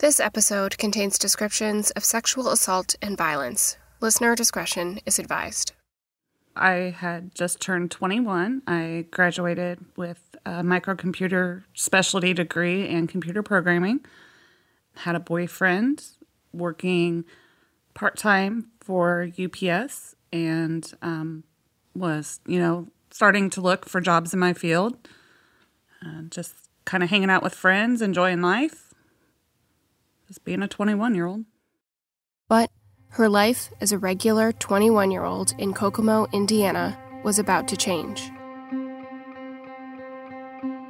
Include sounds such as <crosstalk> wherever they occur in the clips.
This episode contains descriptions of sexual assault and violence. Listener discretion is advised. I had just turned 21. I graduated with a microcomputer specialty degree in computer programming. Had a boyfriend working part time for UPS and um, was, you know, starting to look for jobs in my field. Uh, just kind of hanging out with friends, enjoying life just being a 21 year old. But her life as a regular 21 year old in Kokomo, Indiana, was about to change.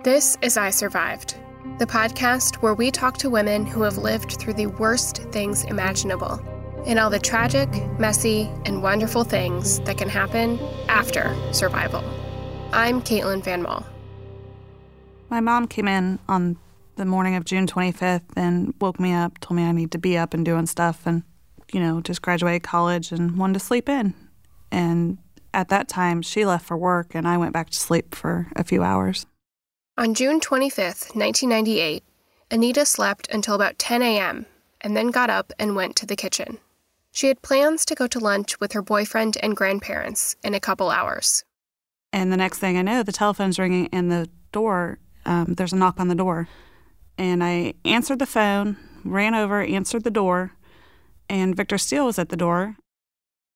This is I Survived, the podcast where we talk to women who have lived through the worst things imaginable and all the tragic, messy, and wonderful things that can happen after survival. I'm Caitlin Van Mol. My mom came in on the morning of June 25th and woke me up, told me I need to be up and doing stuff, and, you know, just graduated college and wanted to sleep in. And at that time, she left for work, and I went back to sleep for a few hours. On June 25th, 1998, Anita slept until about 10 a.m. and then got up and went to the kitchen. She had plans to go to lunch with her boyfriend and grandparents in a couple hours. And the next thing I know, the telephone's ringing and the door, um, there's a knock on the door and I answered the phone, ran over, answered the door, and Victor Steele was at the door.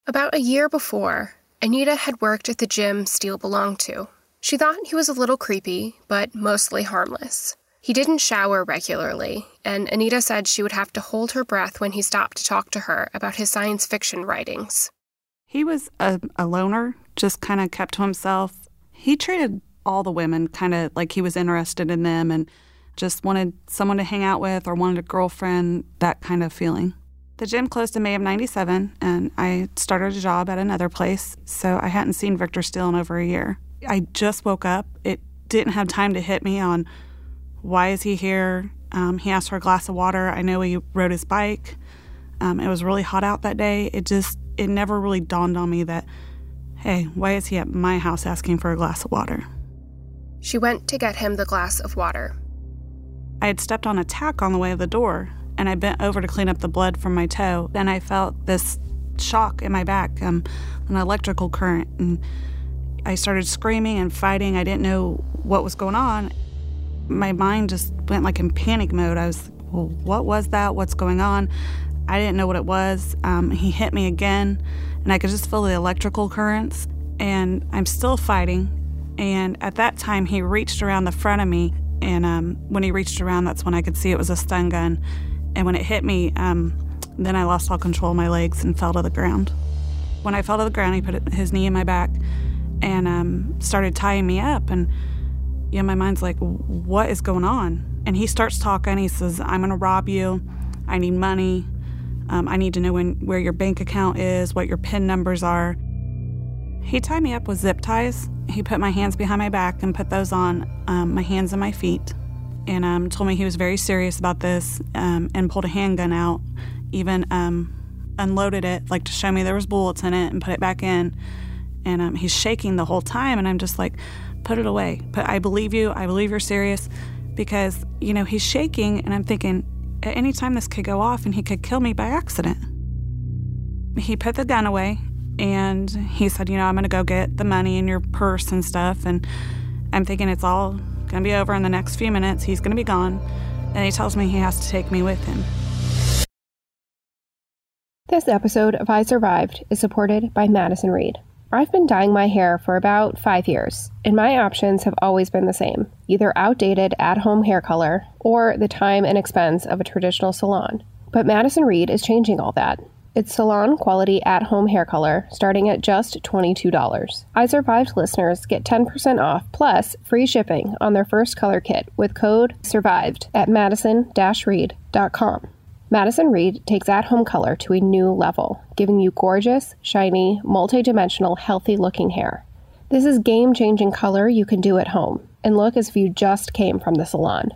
About a year before, Anita had worked at the gym Steele belonged to. She thought he was a little creepy, but mostly harmless. He didn't shower regularly, and Anita said she would have to hold her breath when he stopped to talk to her about his science fiction writings. He was a, a loner, just kind of kept to himself. He treated all the women kind of like he was interested in them and just wanted someone to hang out with or wanted a girlfriend, that kind of feeling. The gym closed in May of 97, and I started a job at another place, so I hadn't seen Victor Steele in over a year. I just woke up. It didn't have time to hit me on why is he here. Um, he asked for a glass of water. I know he rode his bike. Um, it was really hot out that day. It just, it never really dawned on me that, hey, why is he at my house asking for a glass of water? She went to get him the glass of water. I had stepped on a tack on the way to the door, and I bent over to clean up the blood from my toe. And I felt this shock in my back, um, an electrical current. And I started screaming and fighting. I didn't know what was going on. My mind just went like in panic mode. I was, well, what was that? What's going on? I didn't know what it was. Um, he hit me again, and I could just feel the electrical currents. And I'm still fighting. And at that time, he reached around the front of me and um, when he reached around, that's when I could see it was a stun gun. And when it hit me, um, then I lost all control of my legs and fell to the ground. When I fell to the ground, he put his knee in my back and um, started tying me up. And you know, my mind's like, what is going on? And he starts talking. He says, I'm going to rob you. I need money. Um, I need to know when, where your bank account is, what your PIN numbers are. He tied me up with zip ties. He put my hands behind my back and put those on um, my hands and my feet and um, told me he was very serious about this um, and pulled a handgun out even um, unloaded it like to show me there was bullets in it and put it back in. And um, he's shaking the whole time and i'm just like put it away. But i believe you. I believe you're serious. Because you know he's shaking and i'm thinking at any time this could go off and he could kill me by accident. He put the gun away and he said, You know, I'm going to go get the money in your purse and stuff. And I'm thinking it's all going to be over in the next few minutes. He's going to be gone. And he tells me he has to take me with him. This episode of I Survived is supported by Madison Reed. I've been dyeing my hair for about five years, and my options have always been the same either outdated at home hair color or the time and expense of a traditional salon. But Madison Reed is changing all that. It's salon quality at home hair color starting at just $22. I Survived listeners get 10% off plus free shipping on their first color kit with code SURVIVED at madison reed.com. Madison Reed takes at home color to a new level, giving you gorgeous, shiny, multi dimensional, healthy looking hair. This is game changing color you can do at home and look as if you just came from the salon.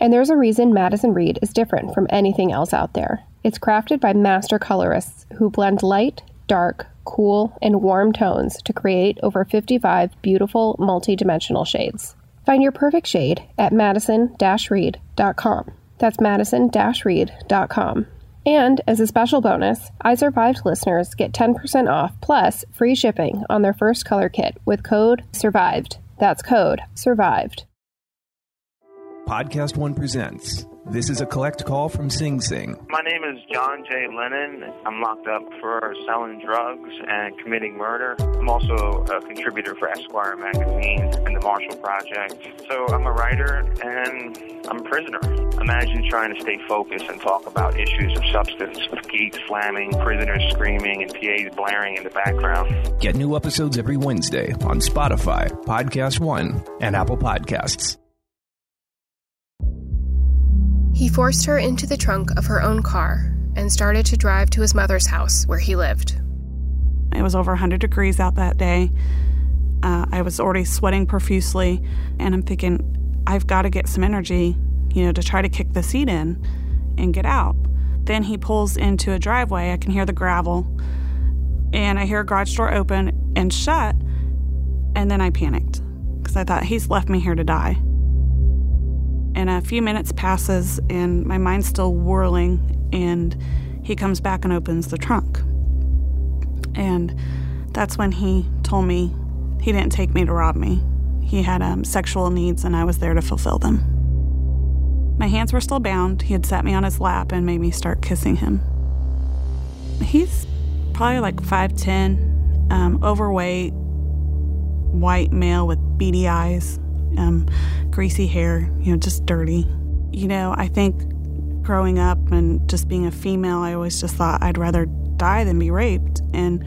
And there's a reason Madison Reed is different from anything else out there. It's crafted by master colorists who blend light, dark, cool, and warm tones to create over 55 beautiful multi-dimensional shades. Find your perfect shade at madison-reed.com. That's madison-reed.com. And as a special bonus, I Survived listeners get 10% off plus free shipping on their first color kit with code SURVIVED. That's code SURVIVED. Podcast One presents. This is a collect call from Sing Sing. My name is John J. Lennon. I'm locked up for selling drugs and committing murder. I'm also a contributor for Esquire magazine and the Marshall Project. So I'm a writer and I'm a prisoner. Imagine trying to stay focused and talk about issues of substance with geeks slamming, prisoners screaming, and PAs blaring in the background. Get new episodes every Wednesday on Spotify, Podcast One, and Apple Podcasts. He forced her into the trunk of her own car and started to drive to his mother's house where he lived. It was over 100 degrees out that day. Uh, I was already sweating profusely, and I'm thinking, I've got to get some energy, you know, to try to kick the seat in and get out. Then he pulls into a driveway. I can hear the gravel, and I hear a garage door open and shut. And then I panicked because I thought he's left me here to die. And a few minutes passes, and my mind's still whirling, and he comes back and opens the trunk. And that's when he told me he didn't take me to rob me. He had um, sexual needs, and I was there to fulfill them. My hands were still bound. He had set me on his lap and made me start kissing him. He's probably like 5'10, um, overweight, white male with beady eyes, um, greasy hair, you know, just dirty. You know, I think growing up and just being a female, I always just thought I'd rather die than be raped. And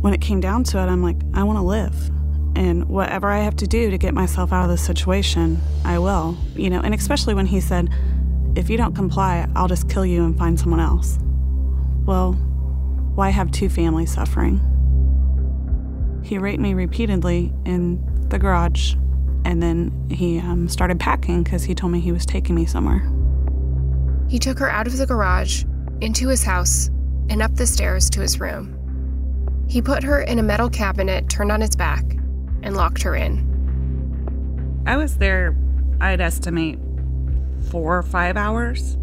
when it came down to it, I'm like, I want to live. And whatever I have to do to get myself out of this situation, I will. You know, and especially when he said, if you don't comply, I'll just kill you and find someone else. Well, why have two families suffering? He raped me repeatedly in the garage and then he um, started packing because he told me he was taking me somewhere. He took her out of the garage, into his house, and up the stairs to his room. He put her in a metal cabinet turned on its back and locked her in. I was there, I'd estimate, four or five hours.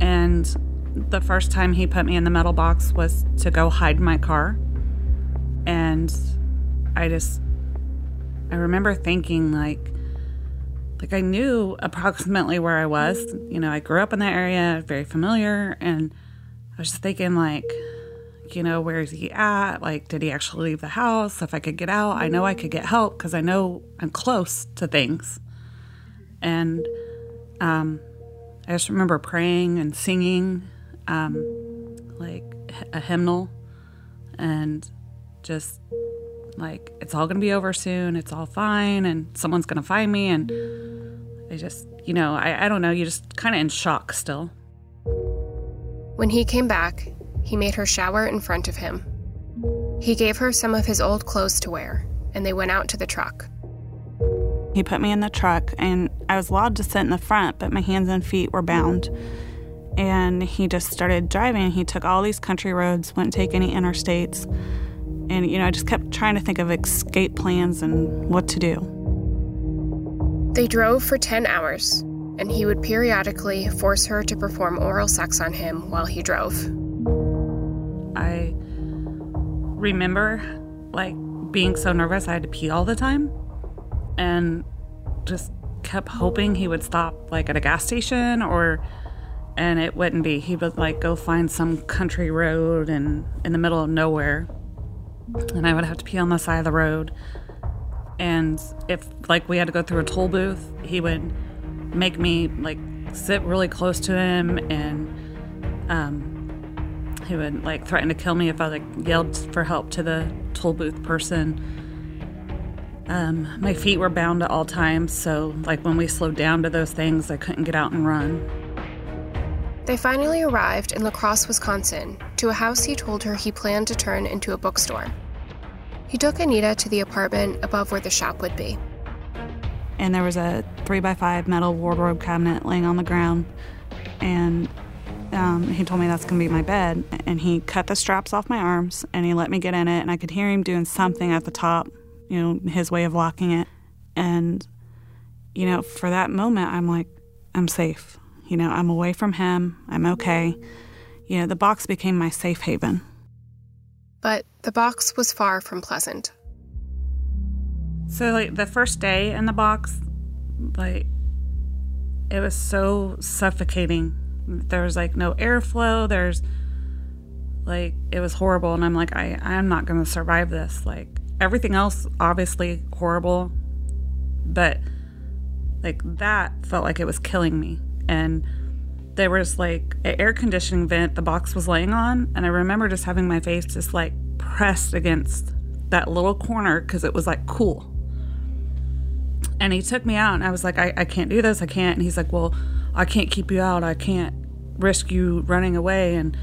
And the first time he put me in the metal box was to go hide my car. And I just I remember thinking like like I knew approximately where I was. You know, I grew up in that area, very familiar, and I was just thinking like, you know, where is he at? Like, did he actually leave the house? If I could get out, I know I could get help because I know I'm close to things. And um, I just remember praying and singing um, like a hymnal and just like it's all gonna be over soon it's all fine and someone's gonna find me and they just you know i, I don't know you just kind of in shock still. When he came back he made her shower in front of him. He gave her some of his old clothes to wear and they went out to the truck. He put me in the truck and i was allowed to sit in the front but my hands and feet were bound. And he just started driving. He took all these country roads wouldn't take any interstates and, you know, I just kept trying to think of escape plans and what to do. They drove for 10 hours, and he would periodically force her to perform oral sex on him while he drove. I remember, like, being so nervous I had to pee all the time and just kept hoping he would stop, like, at a gas station or and it wouldn't be. He would like go find some country road and in the middle of nowhere and I would have to pee on the side of the road. And if like we had to go through a toll booth, he would make me like sit really close to him and um, he would like threaten to kill me if I like yelled for help to the toll booth person. Um, my feet were bound at all times, so like when we slowed down to those things, I couldn't get out and run. They finally arrived in La Crosse, Wisconsin, to a house he told her he planned to turn into a bookstore. He took Anita to the apartment above where the shop would be. And there was a three by five metal wardrobe cabinet laying on the ground. And um, he told me that's going to be my bed. And he cut the straps off my arms and he let me get in it. And I could hear him doing something at the top, you know, his way of locking it. And, you know, for that moment, I'm like, I'm safe. You know, I'm away from him. I'm okay. You know, the box became my safe haven. But the box was far from pleasant. So, like, the first day in the box, like, it was so suffocating. There was, like, no airflow. There's, like, it was horrible. And I'm like, I, I'm not going to survive this. Like, everything else, obviously horrible. But, like, that felt like it was killing me. And, there was like an air conditioning vent the box was laying on and i remember just having my face just like pressed against that little corner because it was like cool. And he took me out and i was like I, I can't do this i can't. And he's like well i can't keep you out i can't risk you running away. And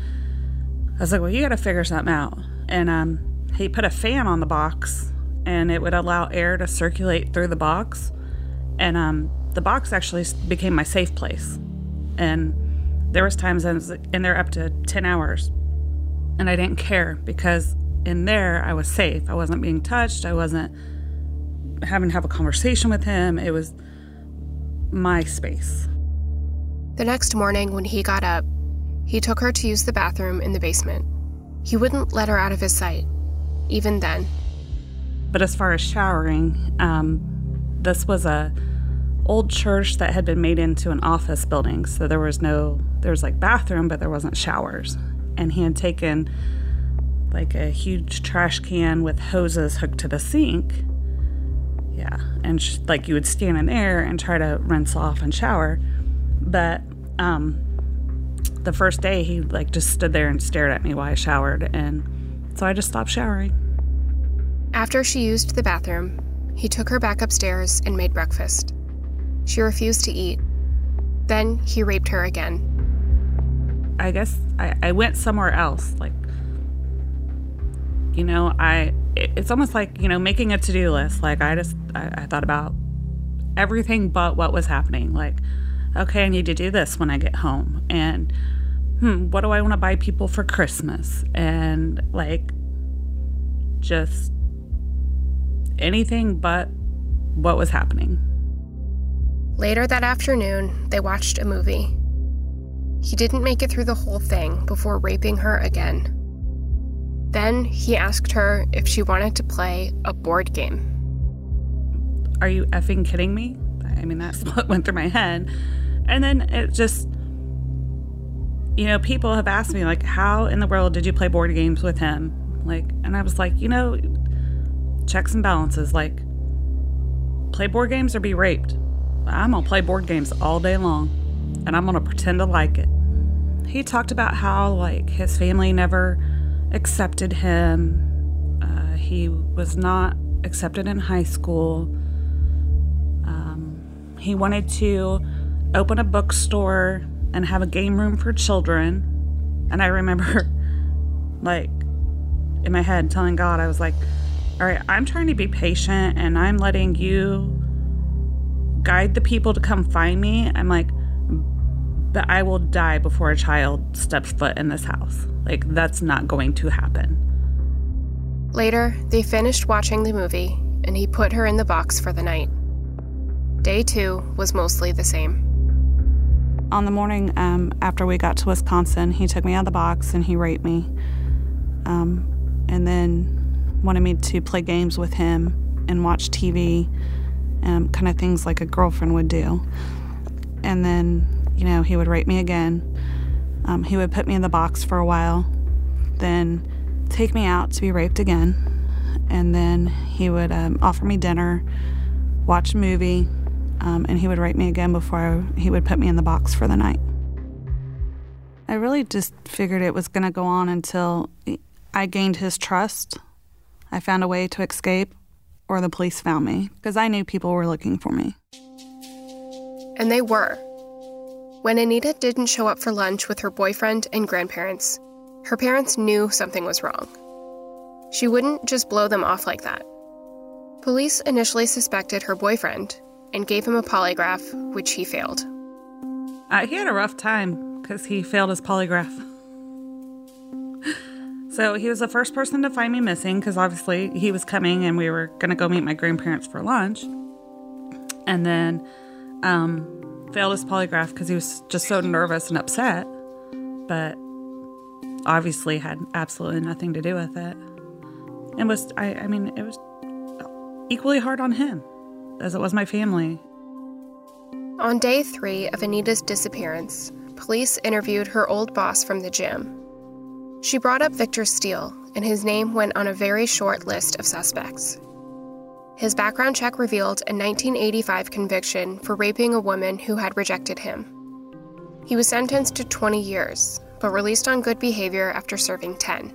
i was like well you got to figure something out. And um, he put a fan on the box and it would allow air to circulate through the box. And um, the box actually became my safe place and there was times I was in there up to 10 hours and I didn't care because in there I was safe. I wasn't being touched. I wasn't having to have a conversation with him. It was my space. The next morning when he got up, he took her to use the bathroom in the basement. He wouldn't let her out of his sight, even then. But as far as showering, um, this was a old church that had been made into an office building. So there was no, there was like bathroom, but there wasn't showers. And he had taken like a huge trash can with hoses hooked to the sink. Yeah. And sh- like you would stand in there and try to rinse off and shower. But, um, the first day he like just stood there and stared at me while I showered. And so I just stopped showering. After she used the bathroom, he took her back upstairs and made breakfast. She refused to eat. Then he raped her again. I guess I, I went somewhere else. Like, you know, I, it, it's almost like, you know, making a to do list. Like, I just, I, I thought about everything but what was happening. Like, okay, I need to do this when I get home. And, hmm, what do I want to buy people for Christmas? And, like, just anything but what was happening. Later that afternoon, they watched a movie. He didn't make it through the whole thing before raping her again. Then he asked her if she wanted to play a board game. Are you effing kidding me? I mean, that's <laughs> what went through my head. And then it just, you know, people have asked me, like, how in the world did you play board games with him? Like, and I was like, you know, checks and balances. Like, play board games or be raped. I'm going to play board games all day long and I'm going to pretend to like it. He talked about how, like, his family never accepted him. Uh, he was not accepted in high school. Um, he wanted to open a bookstore and have a game room for children. And I remember, <laughs> like, in my head telling God, I was like, all right, I'm trying to be patient and I'm letting you guide the people to come find me, I'm like, but I will die before a child steps foot in this house. Like, that's not going to happen. Later, they finished watching the movie, and he put her in the box for the night. Day two was mostly the same. On the morning um, after we got to Wisconsin, he took me out of the box and he raped me. Um, and then wanted me to play games with him and watch TV um, kind of things like a girlfriend would do. And then, you know, he would rape me again. Um, he would put me in the box for a while, then take me out to be raped again. And then he would um, offer me dinner, watch a movie, um, and he would rape me again before he would put me in the box for the night. I really just figured it was going to go on until I gained his trust. I found a way to escape or the police found me because I knew people were looking for me. And they were. When Anita didn't show up for lunch with her boyfriend and grandparents, her parents knew something was wrong. She wouldn't just blow them off like that. Police initially suspected her boyfriend and gave him a polygraph, which he failed. Uh, he had a rough time because he failed his polygraph. <laughs> So he was the first person to find me missing because obviously he was coming and we were going to go meet my grandparents for lunch. And then um, failed his polygraph because he was just so nervous and upset, but obviously had absolutely nothing to do with it. And was, I, I mean, it was equally hard on him as it was my family. On day three of Anita's disappearance, police interviewed her old boss from the gym. She brought up Victor Steele, and his name went on a very short list of suspects. His background check revealed a 1985 conviction for raping a woman who had rejected him. He was sentenced to 20 years, but released on good behavior after serving 10.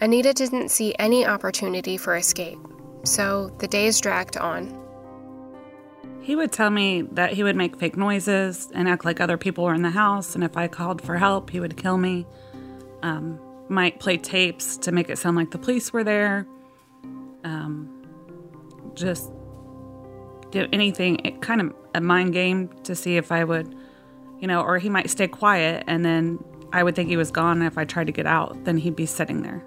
Anita didn't see any opportunity for escape, so the days dragged on. He would tell me that he would make fake noises and act like other people were in the house, and if I called for help, he would kill me. Um, might play tapes to make it sound like the police were there. Um, just do anything, it kind of a mind game to see if I would, you know, or he might stay quiet and then I would think he was gone. If I tried to get out, then he'd be sitting there.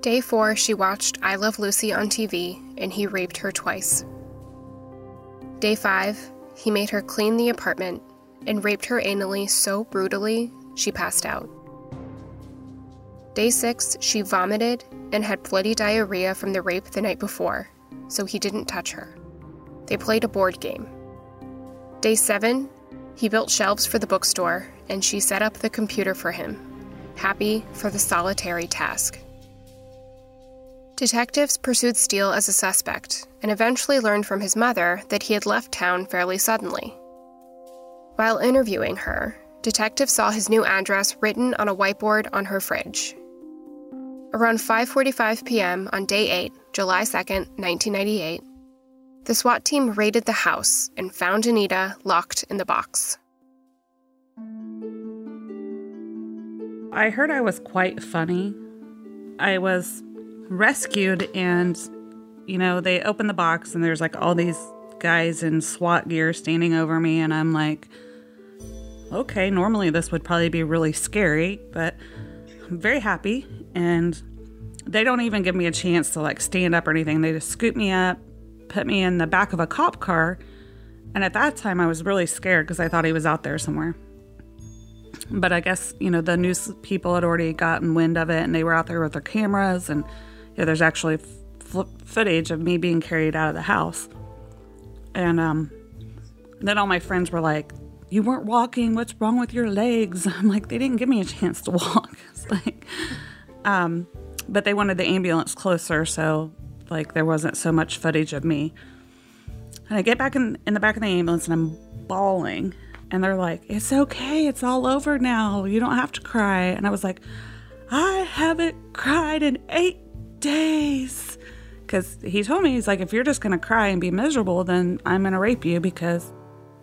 Day four, she watched I Love Lucy on TV and he raped her twice. Day five, he made her clean the apartment and raped her anally so brutally she passed out. Day six, she vomited and had bloody diarrhea from the rape the night before, so he didn't touch her. They played a board game. Day seven, he built shelves for the bookstore and she set up the computer for him, happy for the solitary task. Detectives pursued Steele as a suspect and eventually learned from his mother that he had left town fairly suddenly. While interviewing her, detectives saw his new address written on a whiteboard on her fridge. Around 5:45 p.m. on day 8, July 2, 1998, the SWAT team raided the house and found Anita locked in the box. I heard I was quite funny. I was rescued and you know, they open the box and there's like all these guys in SWAT gear standing over me and I'm like okay, normally this would probably be really scary, but I'm very happy and they don't even give me a chance to like stand up or anything. They just scoop me up, put me in the back of a cop car. And at that time, I was really scared because I thought he was out there somewhere. But I guess, you know, the news people had already gotten wind of it and they were out there with their cameras. And know, there's actually f- footage of me being carried out of the house. And um, then all my friends were like, You weren't walking. What's wrong with your legs? <laughs> I'm like, They didn't give me a chance to walk. <laughs> It's like, um, but they wanted the ambulance closer, so like there wasn't so much footage of me. And I get back in, in the back of the ambulance and I'm bawling. And they're like, It's okay, it's all over now. You don't have to cry. And I was like, I haven't cried in eight days. Because he told me, he's like, if you're just going to cry and be miserable, then I'm going to rape you because,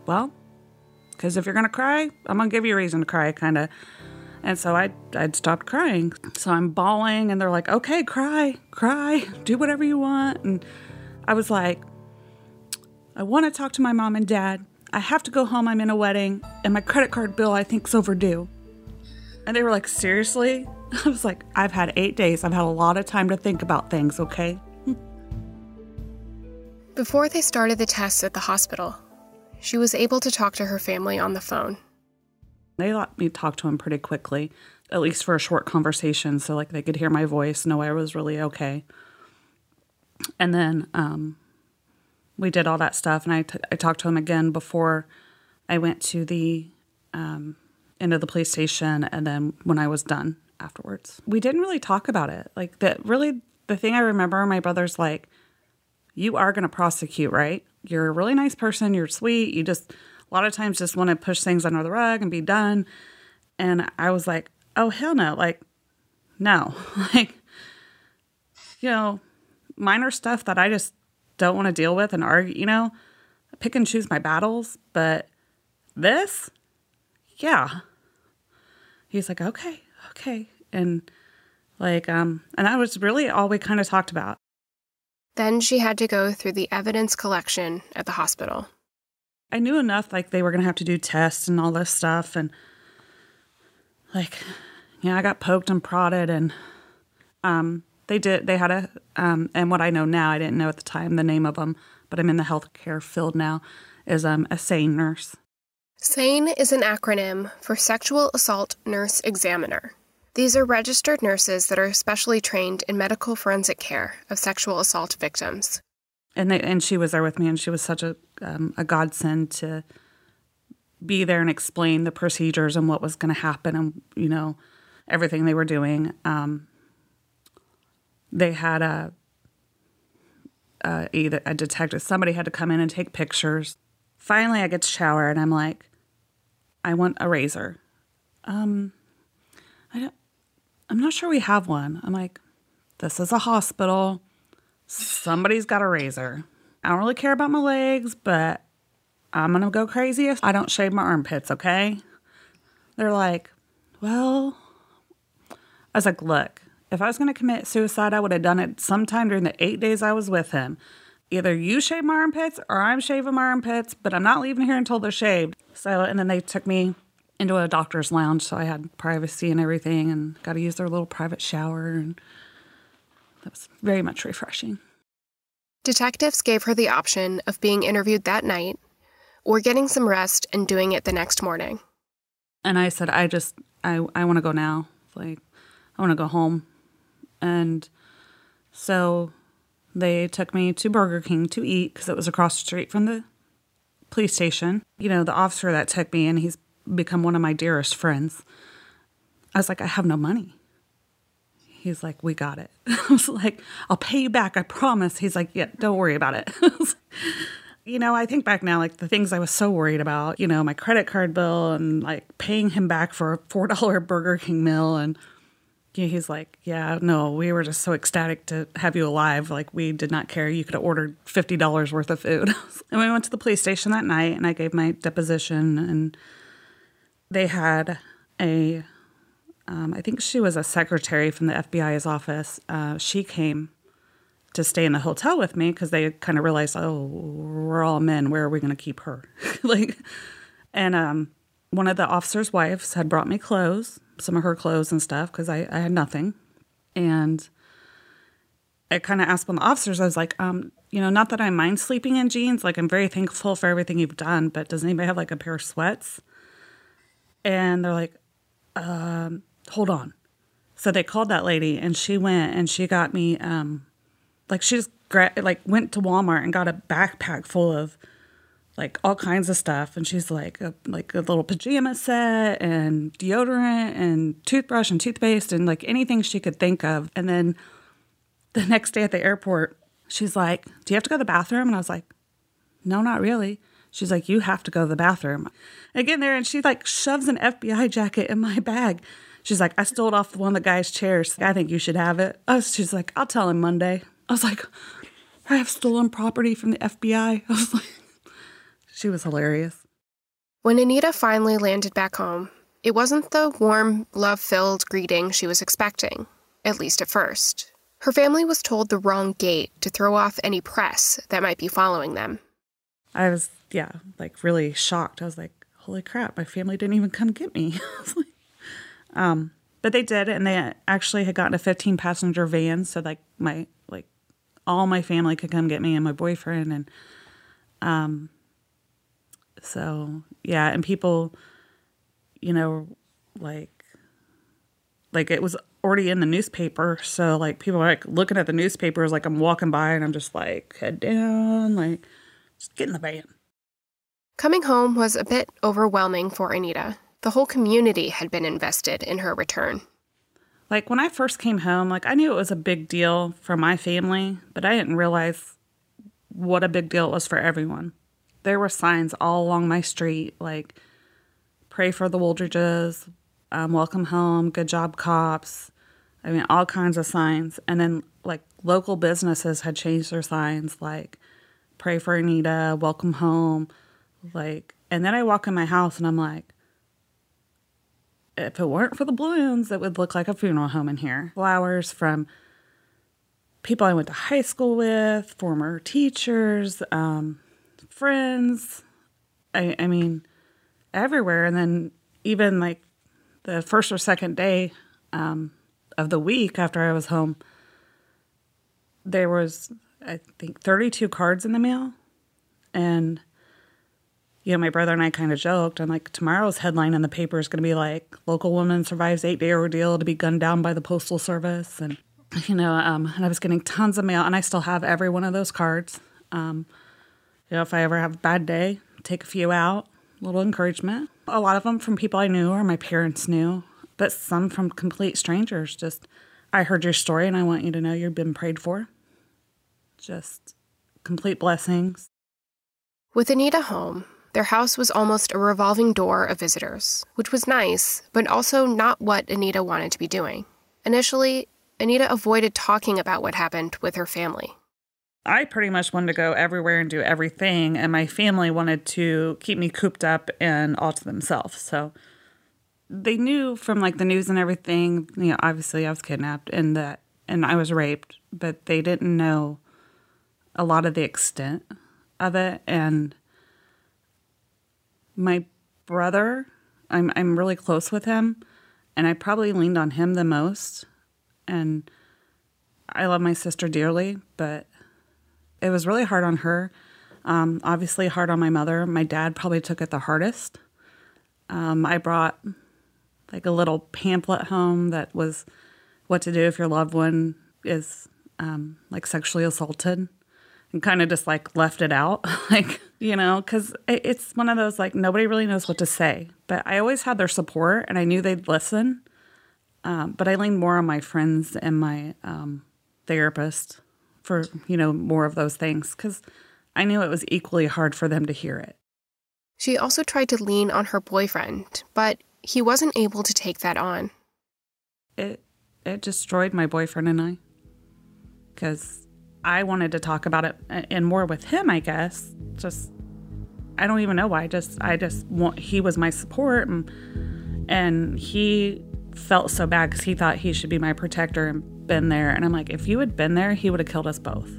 well, because if you're going to cry, I'm going to give you a reason to cry, kind of. And so I, I'd stopped crying. So I'm bawling, and they're like, okay, cry, cry, do whatever you want. And I was like, I want to talk to my mom and dad. I have to go home. I'm in a wedding, and my credit card bill I think's overdue. And they were like, seriously? <laughs> I was like, I've had eight days. I've had a lot of time to think about things, okay? Before they started the tests at the hospital, she was able to talk to her family on the phone. They let me talk to him pretty quickly, at least for a short conversation, so like they could hear my voice, know I was really okay. And then um, we did all that stuff, and I, t- I talked to him again before I went to the um, end of the police station, and then when I was done afterwards. We didn't really talk about it. Like that, really, the thing I remember, my brother's like, "You are going to prosecute, right? You're a really nice person. You're sweet. You just." A lot of times just want to push things under the rug and be done. And I was like, oh, hell no. Like, no. <laughs> like, you know, minor stuff that I just don't want to deal with and argue, you know, pick and choose my battles. But this, yeah. He's like, okay, okay. And like, um, and that was really all we kind of talked about. Then she had to go through the evidence collection at the hospital. I knew enough like they were to have to do tests and all this stuff and like yeah, I got poked and prodded and um they did they had a um and what I know now, I didn't know at the time the name of them, but I'm in the healthcare field now. is um, a SANE nurse. SANE is an acronym for Sexual Assault Nurse Examiner. These are registered nurses that are specially trained in medical forensic care of sexual assault victims. And they, and she was there with me, and she was such a um, a godsend to be there and explain the procedures and what was going to happen, and you know everything they were doing. Um, they had a, a either a detective, somebody had to come in and take pictures. Finally, I get to shower, and I'm like, I want a razor. Um, I don't, I'm not sure we have one. I'm like, this is a hospital. Somebody's got a razor. I don't really care about my legs, but I'm going to go crazy if I don't shave my armpits, okay? They're like, well, I was like, look, if I was going to commit suicide, I would have done it sometime during the eight days I was with him. Either you shave my armpits or I'm shaving my armpits, but I'm not leaving here until they're shaved. So, and then they took me into a doctor's lounge, so I had privacy and everything, and got to use their little private shower, and that was very much refreshing. Detectives gave her the option of being interviewed that night or getting some rest and doing it the next morning. And I said, I just, I, I want to go now. Like, I want to go home. And so they took me to Burger King to eat because it was across the street from the police station. You know, the officer that took me, and he's become one of my dearest friends. I was like, I have no money. He's like, we got it. <laughs> I was like, I'll pay you back, I promise. He's like, yeah, don't worry about it. <laughs> you know, I think back now, like the things I was so worried about, you know, my credit card bill and like paying him back for a $4 <laughs> Burger King meal. And he's like, yeah, no, we were just so ecstatic to have you alive. Like, we did not care. You could have ordered $50 worth of food. and we went to the police station that night and I gave my deposition and they had a, um, I think she was a secretary from the FBI's office. Uh, she came to stay in the hotel with me because they kind of realized, oh, we're all men. Where are we going to keep her? <laughs> like, and um, one of the officers' wives had brought me clothes, some of her clothes and stuff, because I, I had nothing. And I kind of asked one of the officers, I was like, um, you know, not that I mind sleeping in jeans. Like, I'm very thankful for everything you've done, but does anybody have like a pair of sweats? And they're like, um, hold on. So they called that lady and she went and she got me, um, like she just gra- like went to Walmart and got a backpack full of like all kinds of stuff. And she's like, a, like a little pajama set and deodorant and toothbrush and toothpaste and like anything she could think of. And then the <laughs> next day at the airport, she's like, do you have to go to the bathroom? And I was like, no, not really. She's like, You have to go to the bathroom. I get in there and she like shoves an FBI jacket in my <laughs> bag. She's like, I stole it off one of the guy's chairs. I think you should have it. Was, she's like, I'll tell him Monday. I was like, I have stolen property from the FBI. <laughs> I was like, she was hilarious. When Anita finally landed back home, it wasn't the warm, love filled greeting she was expecting, at least at first. Her family was told the wrong gate to throw off any press that might be following them. I was yeah, like really shocked. I was like, holy crap, my family didn't even come get me. <laughs> um, but they did, and they actually had gotten a 15 passenger van, so like my like all my family could come get me and my boyfriend, and um, so yeah, and people, you know, like like it was already in the newspaper, so like people like looking at the newspapers, like I'm walking by, and I'm just like head down, like just get in the van. Coming home was a bit overwhelming for Anita. The whole community had been invested in her return. Like when I first came home, like I knew it was a big deal for my family, but I didn't realize what a big deal it was for everyone. There were signs all along my street like pray for the Wooldridges, um, welcome home, good job cops. I mean, all kinds of signs. And then like local businesses had changed their signs like pray for Anita, welcome home. Like, and then I walk in my house and I'm like, if it weren't for the balloons, it would look like a funeral home in here. Flowers from people I went to high school with, former teachers, um, friends. I, I mean, everywhere. And then even like the first or second day um, of the week after I was home, there was I think 32 cards in the mail, and you know, my brother and I kind of joked. I'm like, tomorrow's headline in the paper is going to be like, local woman survives eight day ordeal to be gunned down by the Postal Service. And, you know, um, and I was getting tons of mail, and I still have every one of those cards. Um, you know, if I ever have a bad day, take a few out, a little encouragement. A lot of them from people I knew or my parents knew, but some from complete strangers. Just, I heard your story and I want you to know you've been prayed for. Just complete blessings. With Anita home, their house was almost a revolving door of visitors, which was nice, but also not what Anita wanted to be doing. Initially, Anita avoided talking about what happened with her family. I pretty much wanted to go everywhere and do everything, and my family wanted to keep me cooped up and all to themselves. So they knew from like the news and everything, you know, obviously I was kidnapped and that and I was raped, but they didn't know a lot of the extent of it and my brother, I'm I'm really close with him, and I probably leaned on him the most. And I love my sister dearly, but it was really hard on her. Um, obviously, hard on my mother. My dad probably took it the hardest. Um, I brought like a little pamphlet home that was what to do if your loved one is um, like sexually assaulted and kind of just like left it out. <laughs> like, you know, because it's one of those like nobody really knows what to say. But I always had their support and I knew they'd listen. Um, but I leaned more on my friends and my um, therapist for, you know, more of those things because I knew it was equally hard for them to hear it. She also tried to lean on her boyfriend, but he wasn't able to take that on. It it destroyed my boyfriend and I because I wanted to talk about it uh, and more with him, I guess. Just I don't even know why. Just I just want he was my support and and he felt so bad because he thought he should be my protector and been there. And I'm like, if you had been there, he would have killed us both.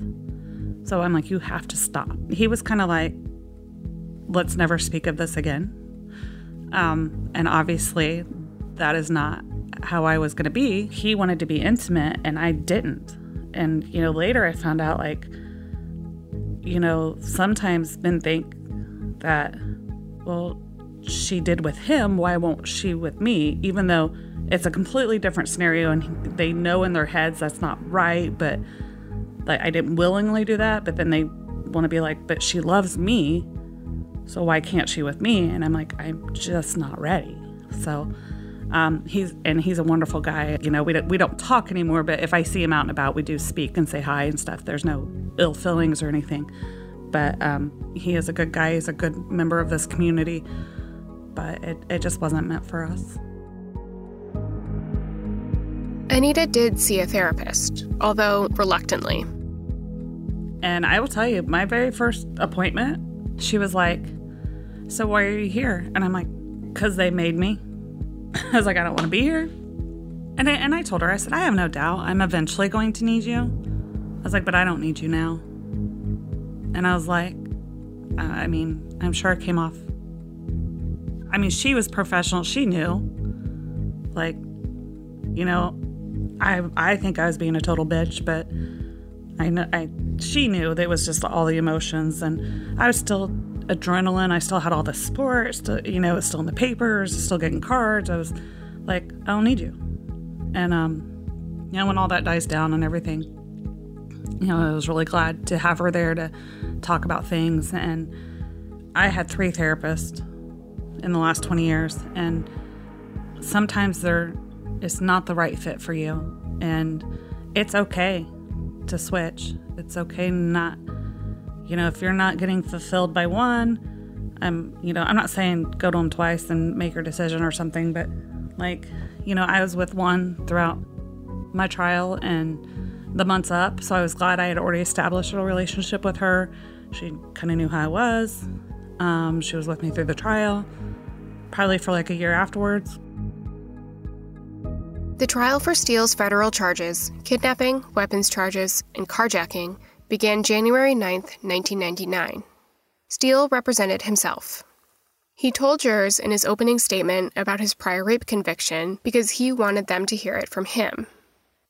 So I'm like, you have to stop. He was kind of like, let's never speak of this again. Um, and obviously, that is not how I was going to be. He wanted to be intimate, and I didn't. And, you know, later I found out, like, you know, sometimes men think that, well, she did with him, why won't she with me? Even though it's a completely different scenario and they know in their heads that's not right, but like I didn't willingly do that, but then they want to be like, but she loves me, so why can't she with me? And I'm like, I'm just not ready. So, um, he's and he's a wonderful guy. You know, we don't we don't talk anymore, but if I see him out and about, we do speak and say hi and stuff. There's no ill feelings or anything. But um, he is a good guy. He's a good member of this community. But it, it just wasn't meant for us. Anita did see a therapist, although reluctantly. And I will tell you, my very first appointment, she was like, So why are you here? And I'm like, Because they made me. <laughs> I was like, I don't want to be here. And I, and I told her, I said, I have no doubt I'm eventually going to need you. I was like, but I don't need you now. And I was like, I mean, I'm sure it came off. I mean, she was professional. She knew. Like, you know, I I think I was being a total bitch, but I know I she knew that it was just all the emotions, and I was still adrenaline. I still had all the sports, still, you know, it's still in the papers, still getting cards. I was like, I don't need you. And, um, you know, when all that dies down and everything, you know, I was really glad to have her there to talk about things. And I had three therapists in the last 20 years, and sometimes they're, it's not the right fit for you. And it's okay to switch. It's okay not you know, if you're not getting fulfilled by one, I'm, you know, I'm not saying go to them twice and make your decision or something, but like, you know, I was with one throughout my trial and the months up, so I was glad I had already established a relationship with her. She kind of knew how I was. Um, she was with me through the trial, probably for like a year afterwards. The trial for Steele's federal charges kidnapping, weapons charges, and carjacking began January 9, 1999. Steele represented himself. He told jurors in his opening statement about his prior rape conviction because he wanted them to hear it from him.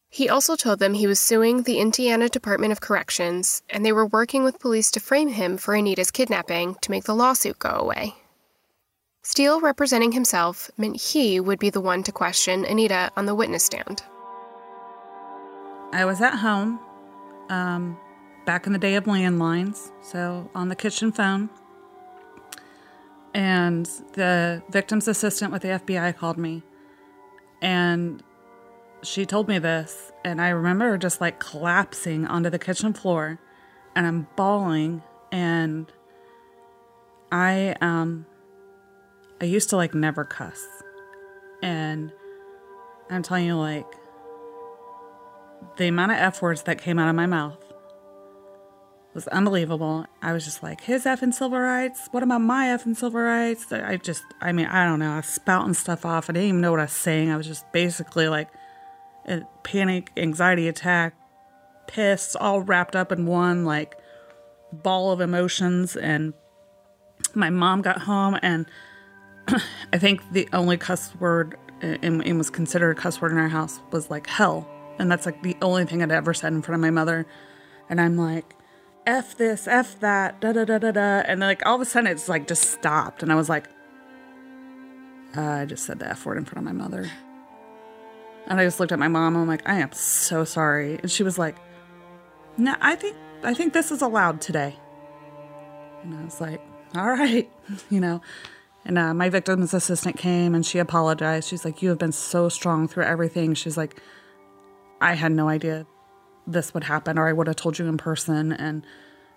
He also told them he was suing the Indiana Department of Corrections and they were working with police to frame him for Anita's kidnapping to make the lawsuit go away. Steele representing himself meant he would be the one to question Anita on the witness stand. I was at home um, back in the day of landlines, so on the kitchen phone. And the victim's assistant with the FBI called me. And she told me this. And I remember just like collapsing onto the kitchen floor and I'm bawling. And I, um, I used to like never cuss. And I'm telling you, like, the amount of F words that came out of my mouth was unbelievable. I was just like, his effing civil rights? What about my effing civil rights? I just, I mean, I don't know. I was spouting stuff off. I didn't even know what I was saying. I was just basically like a panic, anxiety attack, piss, all wrapped up in one like ball of emotions. And my mom got home, and <clears throat> I think the only cuss word uh, and, and was considered a cuss word in our house was like hell. And that's like the only thing I'd ever said in front of my mother. And I'm like, F this, F that, da da da da da. And then, like, all of a sudden, it's like just stopped. And I was like, uh, I just said the F word in front of my mother. And I just looked at my mom and I'm like, I am so sorry. And she was like, No, I think I think this is allowed today. And I was like, All right, <laughs> you know. And uh, my victim's assistant came and she apologized. She's like, You have been so strong through everything. She's like, I had no idea this would happen or I would have told you in person and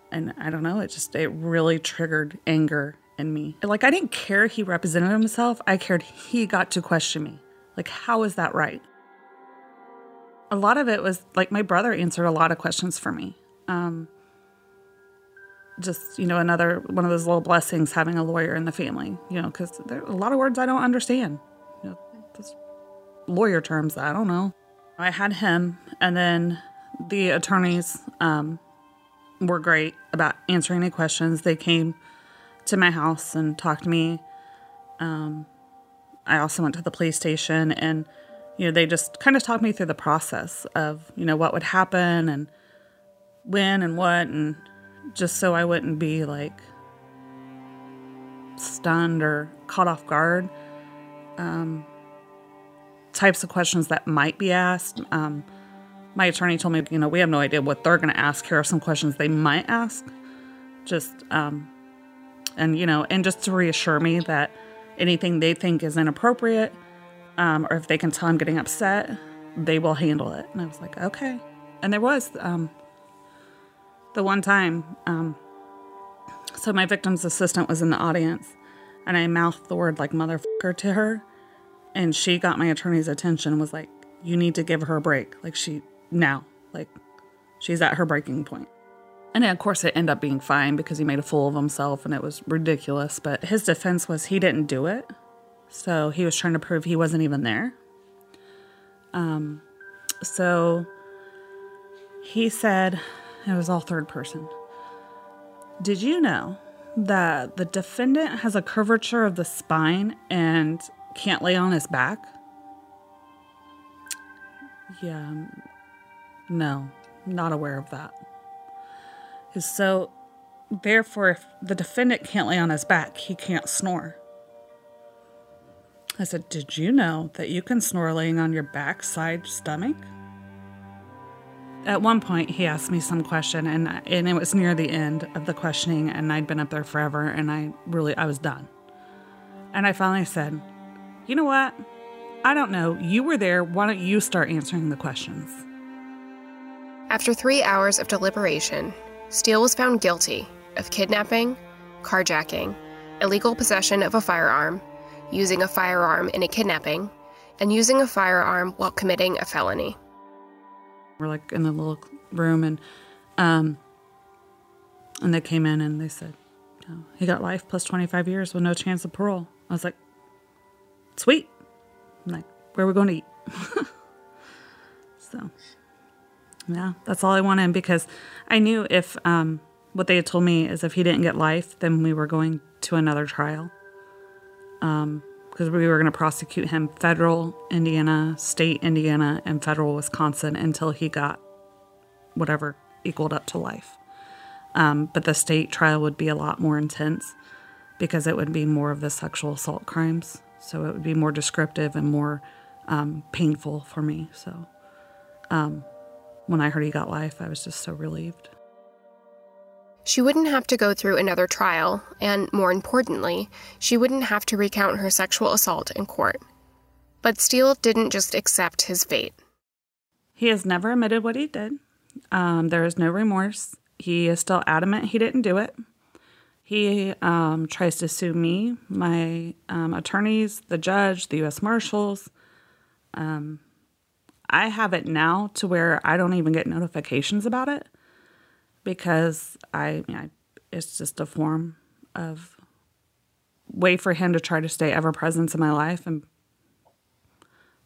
and I don't know, it just it really triggered anger in me. Like I didn't care he represented himself. I cared he got to question me. Like how is that right? A lot of it was like my brother answered a lot of questions for me. Um just, you know, another one of those little blessings having a lawyer in the family, you know, cuz there are a lot of words I don't understand. You know, lawyer terms I don't know. I had him and then the attorneys um, were great about answering any questions. They came to my house and talked to me. Um, I also went to the police station and, you know, they just kind of talked me through the process of, you know, what would happen and when and what, and just so I wouldn't be like stunned or caught off guard. Um, types of questions that might be asked. Um, my attorney told me, you know, we have no idea what they're going to ask. Here are some questions they might ask. Just, um, and, you know, and just to reassure me that anything they think is inappropriate, um, or if they can tell I'm getting upset, they will handle it. And I was like, okay. And there was, um, the one time, um, so my victim's assistant was in the audience and I mouthed the word like motherfucker to her. And she got my attorney's attention was like, you need to give her a break. Like she now. Like, she's at her breaking point. And of course, it ended up being fine because he made a fool of himself and it was ridiculous. But his defense was he didn't do it. So he was trying to prove he wasn't even there. Um, so he said, it was all third person. Did you know that the defendant has a curvature of the spine and can't lay on his back? Yeah, no, not aware of that. So, therefore, if the defendant can't lay on his back, he can't snore. I said, Did you know that you can snore laying on your back, side, stomach? At one point, he asked me some question, and, and it was near the end of the questioning, and I'd been up there forever, and I really, I was done. And I finally said, You know what? I don't know. You were there. Why don't you start answering the questions? After three hours of deliberation, Steele was found guilty of kidnapping, carjacking, illegal possession of a firearm, using a firearm in a kidnapping, and using a firearm while committing a felony. We're like in the little room, and um, and they came in and they said, "He got life plus twenty five years with no chance of parole." I was like, "Sweet." I'm like, "Where are we going to eat?" <laughs> so yeah, that's all I wanted because I knew if um, what they had told me is if he didn't get life, then we were going to another trial. Because um, because we were going to prosecute him federal Indiana, state Indiana, and federal Wisconsin until he got whatever equaled up to life. Um, but the state trial would be a lot more intense because it would be more of the sexual assault crimes. So it would be more descriptive and more um, painful for me. So um, when I heard he got life, I was just so relieved. She wouldn't have to go through another trial, and more importantly, she wouldn't have to recount her sexual assault in court. But Steele didn't just accept his fate. He has never admitted what he did. Um, there is no remorse. He is still adamant he didn't do it. He um, tries to sue me, my um, attorneys, the judge, the U.S. Marshals. Um, I have it now to where I don't even get notifications about it because I, you know, it's just a form of way for him to try to stay ever present in my life. And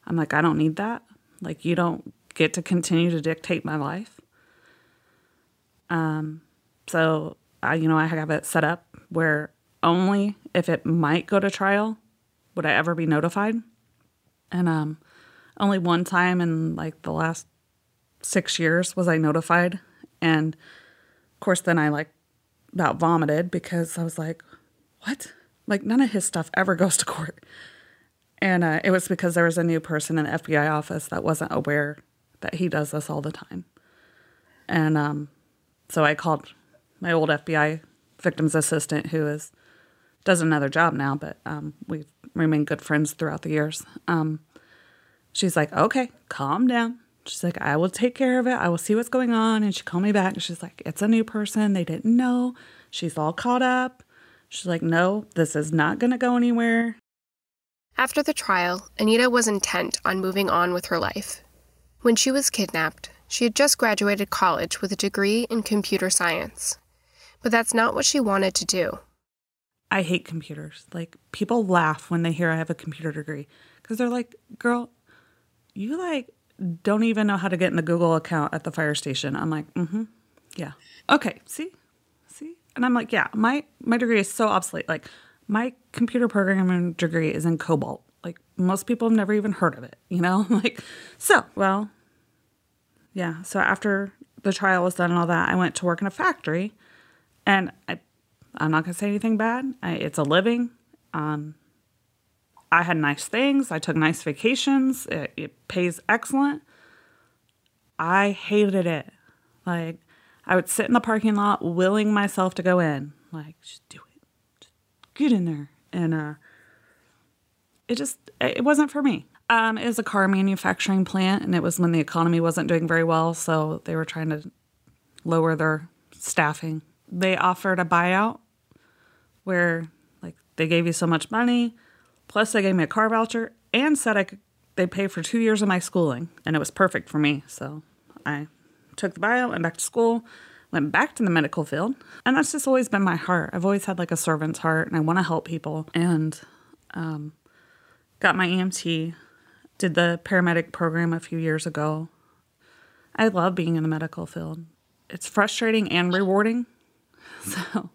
I'm like, I don't need that. Like, you don't get to continue to dictate my life. Um, so I, you know, I have it set up where only if it might go to trial would I ever be notified. And um, only one time in like the last six years was I notified. And of course, then I like about vomited because I was like, what? Like, none of his stuff ever <laughs> goes to court. And uh, it was because there was a new person in the FBI office that wasn't aware that he does this all the time. And um, so I called my old FBI victim's assistant, who is does another job now, but um, we've remained good friends throughout the years. Um, she's like, "Okay, calm down." She's like, "I will take care of it. I will see what's going on." And she called me back, and she's like, "It's a new person. They didn't know. She's all caught up." She's like, "No, this is not going to go anywhere." After the trial, Anita was intent on moving on with her life. When she was kidnapped, she had just graduated college with a degree in computer science. But that's not what she wanted to do. I hate computers. Like, people laugh when they hear I have a computer degree because they're like, girl, you like don't even know how to get in the Google account at the fire station. I'm like, mm hmm. Yeah. Okay. See? See? And I'm like, yeah, my, my degree is so obsolete. Like, my computer programming degree is in COBOL. Like, most people have never even heard of it, you know? <laughs> like, so, well, yeah. So after the trial was done and all that, I went to work in a factory. And I, I'm not going to say anything bad. I, it's a living. Um, I had nice things. I took nice vacations. It, it pays excellent. I hated it. Like, I would sit in the parking lot willing myself to go in. Like, just do it. Just get in there. And uh, it just, it wasn't for me. Um, it was a car manufacturing plant, and it was when the economy wasn't doing very well, so they were trying to lower their staffing. They offered a buyout where, like, they gave you so much money, plus they gave me a car voucher, and said I could they pay for two years of my schooling, and it was perfect for me. So I took the bio, went back to school, went back to the medical field, and that's just always been my heart. I've always had like a servant's heart, and I want to help people, and um, got my EMT did the paramedic program a few years ago. I love being in the medical field. It's frustrating and rewarding. <laughs> So,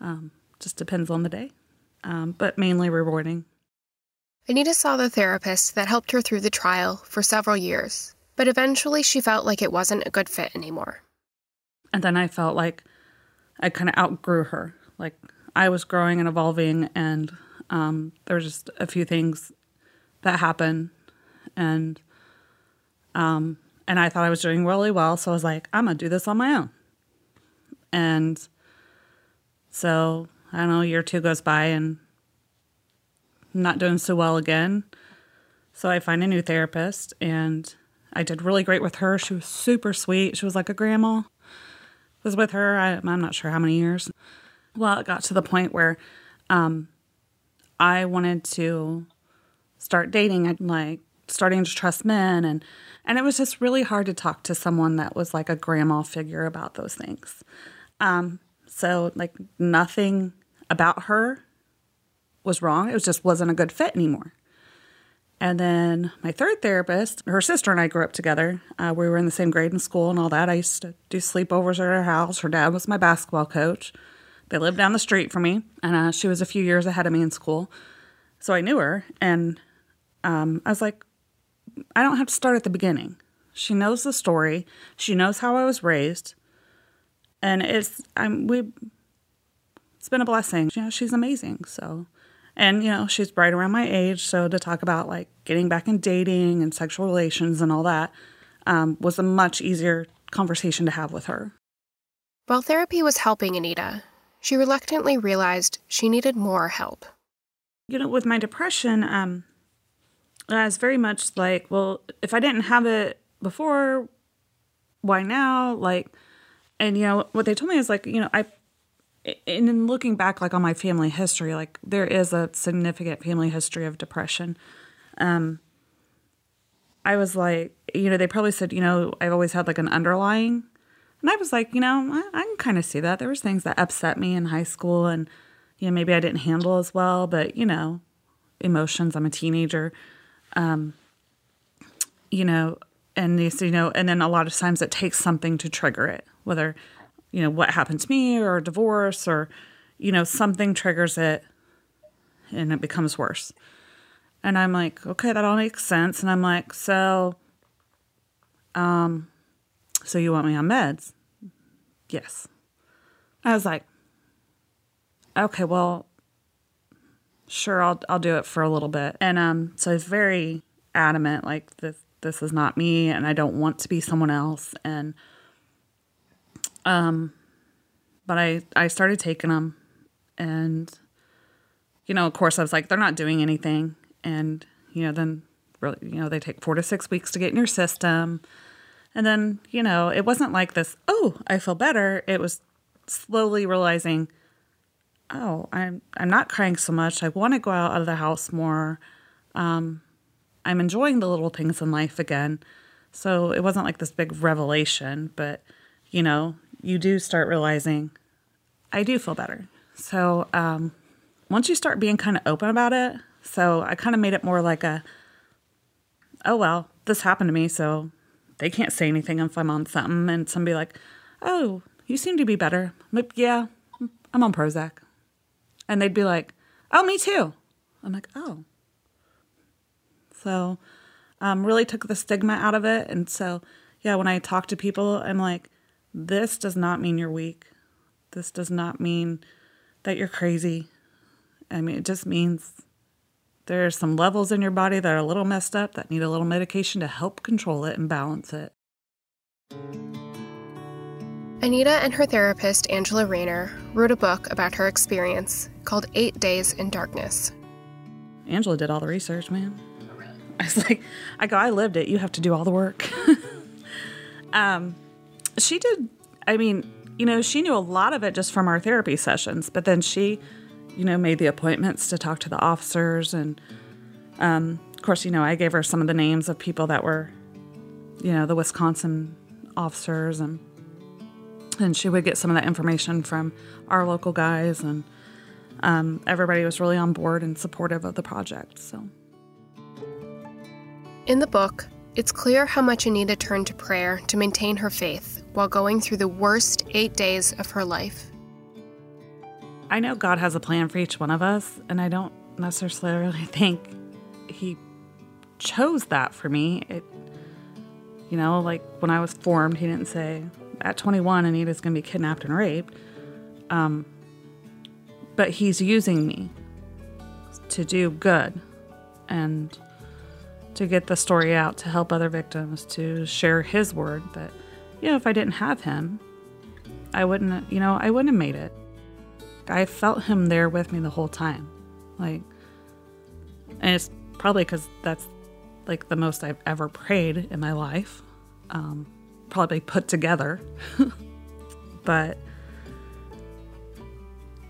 um, just depends on the day, um, but mainly rewarding. Anita saw the therapist that helped her through the trial for several years, but eventually she felt like it wasn't a good fit anymore. And then I felt like I kind of outgrew her. Like I was growing and evolving, and um, there were just a few things that happened and um, and I thought I was doing really well, so I was like, I'm gonna do this on my own. And so I don't know, a year two goes by, and not doing so well again. So I find a new therapist, and I did really great with her. She was super sweet. She was like a grandma. I was with her. I, am not sure how many years. Well, it got to the point where um, I wanted to start dating. I'd like starting to trust men and and it was just really hard to talk to someone that was like a grandma figure about those things. Um, so like nothing about her was wrong. It was just wasn't a good fit anymore. And then my third therapist, her sister and I grew up together. Uh, we were in the same grade in school and all that. I used to do sleepovers at her house. Her dad was my basketball coach. They lived down the street from me, and uh, she was a few years ahead of me in school. So I knew her, and um, I was like, I don't have to start at the beginning. She knows the story. She knows how I was raised, and it's I'm we. It's been a blessing. You know, she's amazing. So, and you know, she's right around my age. So to talk about like getting back in dating and sexual relations and all that um, was a much easier conversation to have with her. While therapy was helping Anita, she reluctantly realized she needed more help. You know, with my depression, um, I was very much like, well, if I didn't have it before, why now? Like, and you know, what they told me is like, you know, I, and in looking back, like on my family history, like there is a significant family history of depression. Um, I was like, you know, they probably said, you know, I've always had like an underlying. And I was like, you know, I, I can kind of see that. There was things that upset me in high school and, you know, maybe I didn't handle as well, but, you know, emotions, I'm a teenager. Um, you know, and these, you know, and then a lot of times it takes something to trigger it, whether, you know, what happened to me or divorce or, you know, something triggers it and it becomes worse. And I'm like, okay, that all makes sense. And I'm like, so, um, so you want me on meds? Yes. I was like, okay, well, sure, I'll I'll do it for a little bit. And um, so he's very adamant, like this this is not me, and I don't want to be someone else. And um, but I I started taking them, and you know, of course, I was like, they're not doing anything. And you know then really you know they take four to six weeks to get in your system. And then you know it wasn't like this oh i feel better. It was slowly realizing oh i'm i'm not crying so much. I want to go out of the house more. Um, i'm enjoying the little things in life again. So it wasn't like this big revelation but you know you do start realizing i do feel better so um, once you start being kind of open about it so I kind of made it more like a, oh, well, this happened to me, so they can't say anything if I'm on something. And somebody like, oh, you seem to be better. I'm like, yeah, I'm on Prozac. And they'd be like, oh, me too. I'm like, oh. So um, really took the stigma out of it. And so, yeah, when I talk to people, I'm like, this does not mean you're weak. This does not mean that you're crazy. I mean, it just means there are some levels in your body that are a little messed up that need a little medication to help control it and balance it. Anita and her therapist, Angela Rayner, wrote a book about her experience called Eight Days in Darkness. Angela did all the research, man. I was like, I go, I lived it. You have to do all the work. <laughs> um, she did, I mean, you know, she knew a lot of it just from our therapy sessions, but then she you know, made the appointments to talk to the officers. And um, of course, you know, I gave her some of the names of people that were, you know, the Wisconsin officers. And, and she would get some of that information from our local guys. And um, everybody was really on board and supportive of the project. So. In the book, it's clear how much Anita turned to prayer to maintain her faith while going through the worst eight days of her life. I know God has a plan for each one of us, and I don't necessarily <laughs> think He chose that for me. It, you know, like when I was formed, He didn't say at 21 Anita's going to be kidnapped and raped. Um, but He's using me to do good and to get the story out, to help other victims, to share His word. That, you know, if I didn't have Him, I wouldn't, you know, I wouldn't have made it. I felt him there with me the whole time. Like, and it's probably because that's like the most I've ever prayed in my life. Um, probably put together. <laughs> but,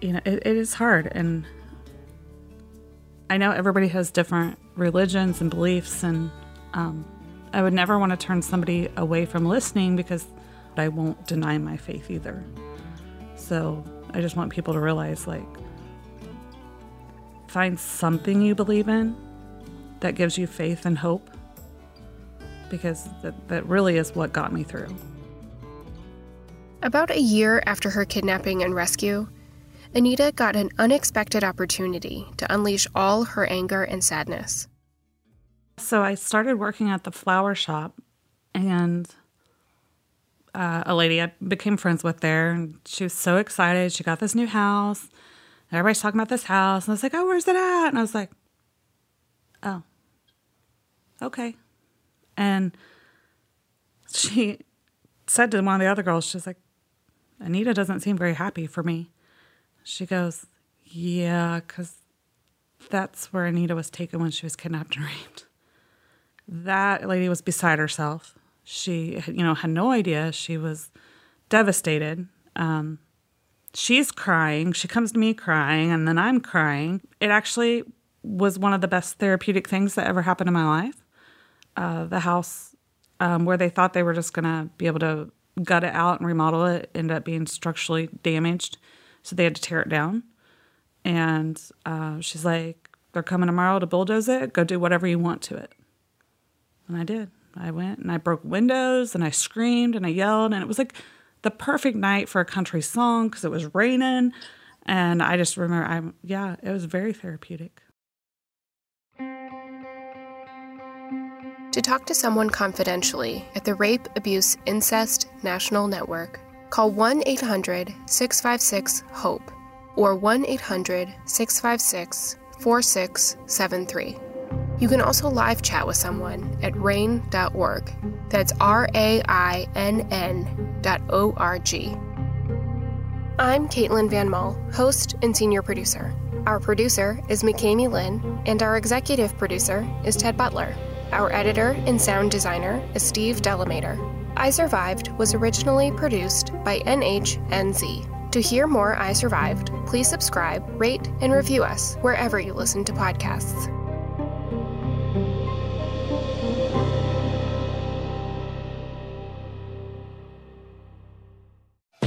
you know, it, it is hard. And I know everybody has different religions and beliefs. And um, I would never want to turn somebody away from listening because I won't deny my faith either. So I just want people to realize like, find something you believe in that gives you faith and hope because that, that really is what got me through. About a year after her kidnapping and rescue, Anita got an unexpected opportunity to unleash all her anger and sadness. So I started working at the flower shop, and uh, a lady I became friends with there, and she was so excited. She got this new house. Everybody's talking about this house, and I was like, "Oh, where's it at?" And I was like, "Oh, okay." And she said to one of the other girls, she's like, Anita doesn't seem very happy for me. She goes, Yeah, because that's where Anita was taken when she was kidnapped and raped. That lady was beside herself. She, you know, had no idea. She was devastated. Um, she's crying. She comes to me crying, and then I'm crying. It actually was one of the best therapeutic things that ever happened in my life. Uh, the house um, where they thought they were just going to be able to gut it out and remodel it ended up being structurally damaged. So they had to tear it down. And uh, she's like, they're coming tomorrow to bulldoze it. Go do whatever you want to it. And I did. I went and I broke windows and I screamed and I yelled. And it was like the perfect night for a country song because it was raining. And I just remember, I'm, yeah, it was very therapeutic. To talk to someone confidentially at the Rape, Abuse, Incest National Network, call 1 800 656 HOPE or 1 800 656 4673. You can also live chat with someone at RAINN.org. That's R A I N N dot O R G. I'm Caitlin Van Mol, host and senior producer. Our producer is McKamey Lynn, and our executive producer is Ted Butler. Our editor and sound designer is Steve Delamater. I Survived was originally produced by NHNZ. To hear more I Survived, please subscribe, rate, and review us wherever you listen to podcasts.